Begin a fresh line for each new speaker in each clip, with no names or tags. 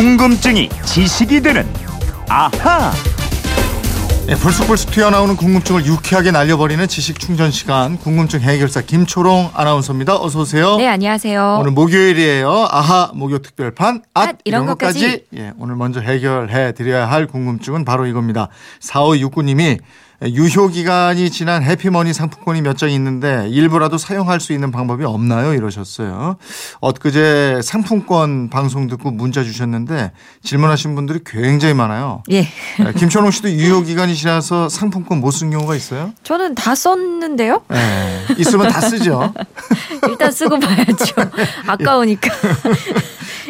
궁금증이 지식이 되는 아하.
네, 불쑥불쑥 튀어나오는 궁금증을 유쾌하게 날려버리는 지식 충전 시간 궁금증 해결사 김초롱 아나운서입니다. 어서 오세요.
네, 안녕하세요.
오늘 목요일이에요. 아하 목요 특별판 앗,
앗, 이런 것까지.
예, 오늘 먼저 해결해 드려야 할 궁금증은 바로 이겁니다. 4569님이 유효 기간이 지난 해피머니 상품권이 몇 장 있는데 일부라도 사용할 수 있는 방법이 없나요? 이러셨어요. 엊그제 상품권 방송 듣고 문자 주셨는데 질문하신 분들이 굉장히 많아요.
예.
예, 김천홍 씨도 유효 기간이 지나서 상품권 못 쓴 경우가 있어요?
저는 다 썼는데요.
예, 있으면 다 쓰죠.
일단 쓰고 봐야죠. 아까우니까.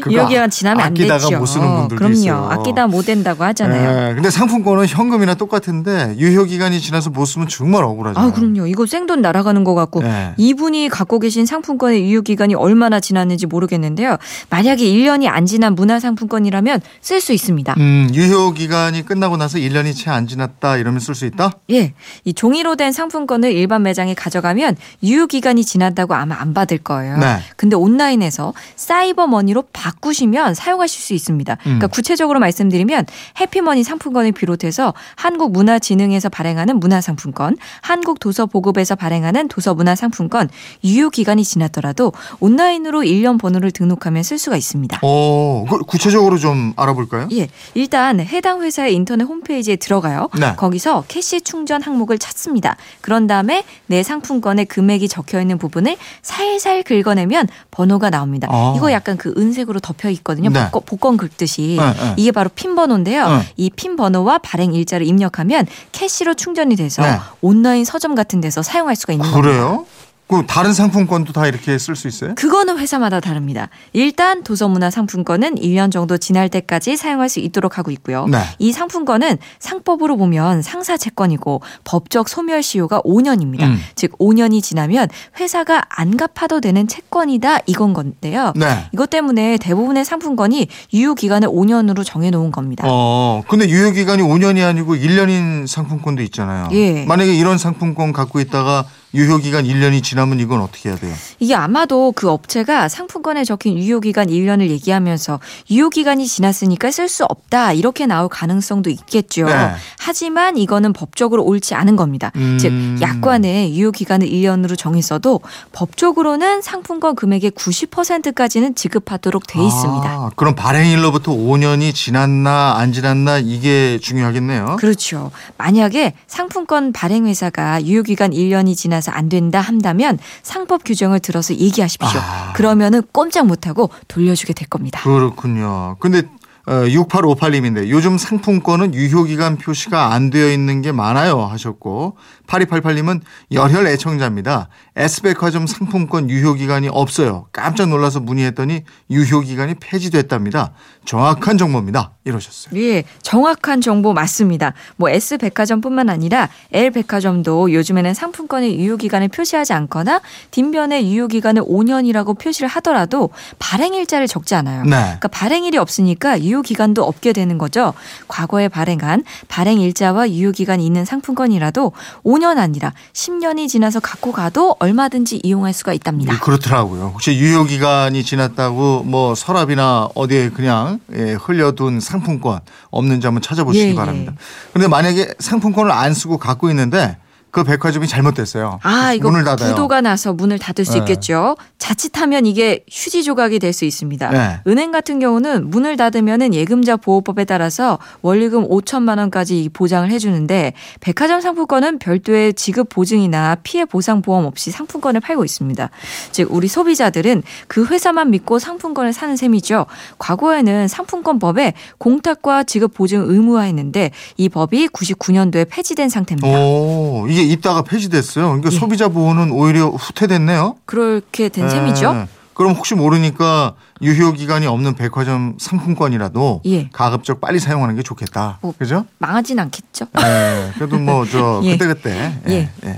유효기간 지나면 안 되죠.
아끼다가 못 쓰는 분들도
그럼요.
있어요.
아끼다 못 된다고 하잖아요.
예, 근데 상품권은 현금이나 똑같은데 유효 기간이 지나서 못 쓰면 정말 억울하잖아요.
아, 그럼요. 이거 생돈 날아가는 것 같고
네.
이분이 갖고 계신 상품권의 유효 기간이 얼마나 지났는지 모르겠는데요. 만약에 1년이 안 지난 문화상품권이라면 쓸 수 있습니다.
음, 유효 기간이 끝나고 나서 1년이 채 안 지났다 이러면 쓸 수 있다?
예. 이 종이로 된 상품권을 일반 매장에 가져가면 유효 기간이 지났다고 아마 안 받을 거예요.
네.
근데 온라인에서 사이버 머니로 바 꾸시면 사용하실 수 있습니다. 그러니까
음.
구체적으로 말씀드리면 해피머니 상품권을 비롯해서 한국문화진흥에서 발행하는 문화상품권, 한국도서보급에서 발행하는 도서문화상품권 유효 기간이 지났더라도 온라인으로 일련번호를 등록하면 쓸 수가 있습니다.
오, 그 구체적으로 좀 알아볼까요?
예, 일단 해당 회사의 인터넷 홈페이지에 들어가요.
네.
거기서 cash 충전 항목을 찾습니다. 그런 다음에 내 상품권의 금액이 적혀 있는 부분을 살살 긁어내면 번호가 나옵니다.
아.
이거 약간 그 은색으로 덮여 있거든요.
네.
복권, 복권 긁듯이.
네, 네.
이게 바로 핀 번호인데요.
네.
이핀 번호와 발행 일자를 입력하면 캐시로 충전이 돼서
네.
온라인 서점 같은 데서 사용할 수가 있는 겁니다.
그래요? 그 다른 상품권도 다 이렇게 쓸 수 있어요?
그거는 회사마다 다릅니다. 일단 도서문화 상품권은 1년 정도 지날 때까지 사용할 수 있도록 하고 있고요.
네.
이 상품권은 상법으로 보면 상사 채권이고 법적 소멸 시효가 5년입니다.
음.
즉 5년이 지나면 회사가 안 갚아도 되는 채권이다 이건 건데요.
네.
이것 때문에 대부분의 상품권이 유효 기간을 5년으로 정해 놓은 겁니다.
어, 근데 유효 기간이 5년이 아니고 1년인 상품권도 있잖아요.
예.
만약에 이런 상품권 갖고 있다가 유효 기간 1년이 지나면 이건 어떻게 해야 돼요?
이게 아마도 그 업체가 상품권에 적힌 유효기간 1년을 얘기하면서 유효기간이 지났으니까 쓸 수 없다 이렇게 나올 가능성도 있겠죠.
네.
하지만 이거는 법적으로 옳지 않은 겁니다.
음.
즉 약관에 유효기간을 1년으로 정했어도 법적으로는 상품권 금액의 90%까지는 지급하도록 돼 있습니다.
아, 그럼 발행일로부터 5년이 지났나 안 지났나 이게 중요하겠네요.
그렇죠. 만약에 상품권 발행 회사가 유효기간 1년이 지 나서 안 된다 한다면 상법 규정을 들어서 얘기하십시오.
아.
그러면은 꼼짝 못하고 돌려주게 될 겁니다.
그렇군요. 근데 어, 6858님인데 요즘 상품권은 유효기간 표시가 안 되어 있는 게 많아요 하셨고 8288님은 열혈 애청자입니다. S백화점 상품권 유효기간이 없어요. 깜짝 놀라서 문의했더니 유효기간이 폐지됐답니다. 정확한 정보입니다. 이러셨어요.
예, 정확한 정보 맞습니다. 뭐 S 백화점뿐만 아니라 L 백화점도 요즘에는 상품권의 유효 기간을 표시하지 않거나 뒷면에 유효 기간을 5년이라고 표시를 하더라도 발행 일자를 적지 않아요.
네.
그러니까 발행일이 없으니까 유효 기간도 없게 되는 거죠. 과거에 발행한 발행 일자와 유효 기간이 있는 상품권이라도 5년 아니라 10년이 지나서 갖고 가도 얼마든지 이용할 수가 있답니다.
예, 그렇더라고요. 혹시 유효 기간이 지났다고 뭐 서랍이나 어디에 그냥 예, 흘려둔 상품권 없는지 한번 찾아보시기
예, 예.
바랍니다. 그런데 만약에 상품권을 안 쓰고 갖고 있는데 그 백화점이 잘못됐어요.
아, 이거
문을 닫아요.
부도가 나서 문을 닫을 수
네.
있겠죠. 자칫하면 이게 휴지 조각이 될 수 있습니다.
네.
은행 같은 경우는 문을 닫으면은 예금자 보호법에 따라서 원리금 5천만 원까지 보장을 해주는데 백화점 상품권은 별도의 지급 보증이나 피해 보상 보험 없이 상품권을 팔고 있습니다. 즉 우리 소비자들은 그 회사만 믿고 상품권을 사는 셈이죠. 과거에는 상품권법에 공탁과 지급 보증 의무화했는데 이 법이 99년도에 폐지된 상태입니다.
오, 이게 있다가 폐지됐어요. 그러니까
예.
소비자 보호는 오히려 후퇴됐네요.
그렇게 된 셈이죠.
예. 그럼 혹시 모르니까 유효 기간이 없는 백화점 상품권이라도
예.
가급적 빨리 사용하는 게 좋겠다.
뭐,
그죠?
망하진 않겠죠.
예, 그래도 뭐 저
예.
그때 그때.
예.
예.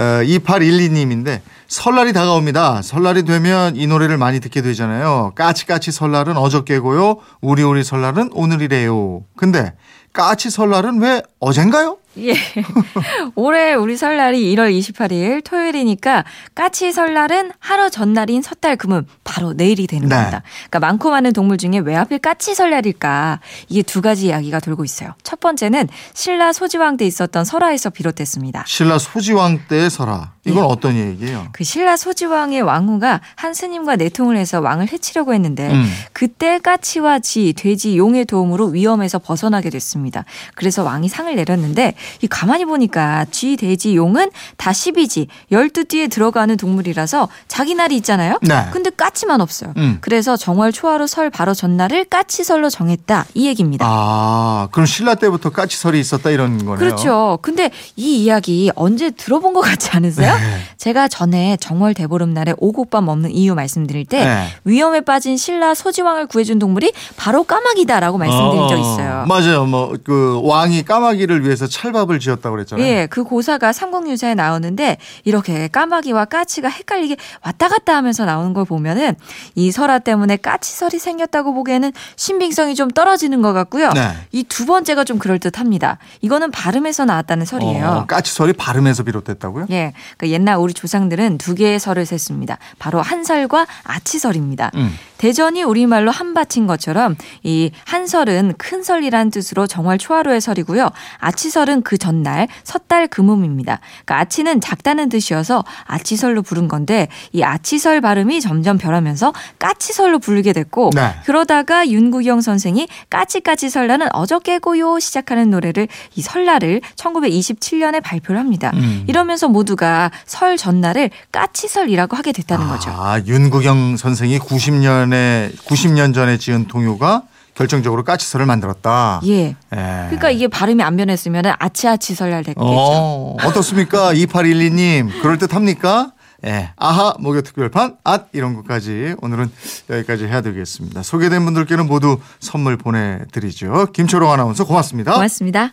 어, 2812님인데 설날이 다가옵니다. 설날이 되면 이 노래를 많이 듣게 되잖아요. 까치까치 설날은 어저께고요. 우리우리 설날은 오늘이래요. 근데 까치 설날은 왜 어젠가요?
예. 올해 우리 설날이 1월 28일 토요일이니까 까치 설날은 하루 전날인 섣달 금은 바로 내일이 되는
네.
겁니다. 그러니까 많고 많은 동물 중에 왜 하필 까치 설날일까? 이게 두 가지 이야기가 돌고 있어요. 첫 번째는 신라 소지왕 때 있었던 설화에서 비롯됐습니다.
신라 소지왕 때의 설화. 이건
예.
어떤 얘기예요?
그 신라 소지왕의 왕후가 한 스님과 내통을 해서 왕을 해치려고 했는데
음.
그때 까치와 쥐, 돼지, 용의 도움으로 위험에서 벗어나게 됐습니다. 그래서 왕이 상을 내렸는데 이 가만히 보니까 쥐, 돼지, 용은 다 12지, 12띠에 들어가는 동물이라서 자기 날이 있잖아요.
네.
근데 까치만 없어요.
음.
그래서 정월 초하루 설 바로 전날을 까치설로 정했다. 이 얘기입니다.
아, 그럼 신라 때부터 까치설이 있었다 이런 거네요.
그렇죠. 근데 이 이야기 언제 들어본 것 같지 않으세요?
네.
제가 전에 정월 대보름날에 오곡밥 먹는 이유 말씀드릴 때
네.
위험에 빠진 신라 소지왕을 구해준 동물이 바로 까마귀다라고 말씀드린 적 있어요.
맞아요. 뭐 그 왕이 까마귀를 위해서 찰 밥을 지었다고 그랬잖아요.
예, 그 고사가 삼국유사에 나오는데 이렇게 까마귀와 까치가 헷갈리게 왔다 갔다 하면서 나오는 걸 보면은 이 설화 때문에 까치설이 생겼다고 보기에는 신빙성이 좀 떨어지는 것 같고요.
네.
이두 번째가 좀 그럴 듯합니다. 이거는 발음에서 나왔다는 설이에요.
어, 까치설이 발음에서 비롯됐다고요?
예, 그 옛날 우리 조상들은 두 개의 설을 셌습니다. 바로 한설과 아치설입니다.
음.
대전이 우리말로 한밭인 것처럼 이 한설은 큰 설이라는 뜻으로 정월 초하루의 설이고요. 아치설은 그 전날 섣달 금음입니다. 그러니까 아치는 작다는 뜻이어서 아치설로 부른 건데 이 아치설 발음이 점점 변하면서 까치설로 부르게 됐고
네.
그러다가 윤구경 선생이 까치까치 설날은 어저께고요 시작하는 노래를 이 설날을 1927년에 발표를 합니다.
음.
이러면서 모두가 설 전날을 까치설이라고 하게 됐다는 거죠.
아, 윤구경 선생이 90년 에 90년 전에 지은 동요가 결정적으로 까치설을 만들었다.
예.
예.
그러니까 이게 발음이 안 변했으면 아치아치 설날 됐겠죠.
어, 어떻습니까? 2812님. 그럴 듯합니까? 예. 아하, 목요 특별판, 앗, 이런 것까지 오늘은 여기까지 해야 되겠습니다. 소개된 분들께는 모두 선물 보내드리죠. 김초롱 아나운서 고맙습니다.
고맙습니다.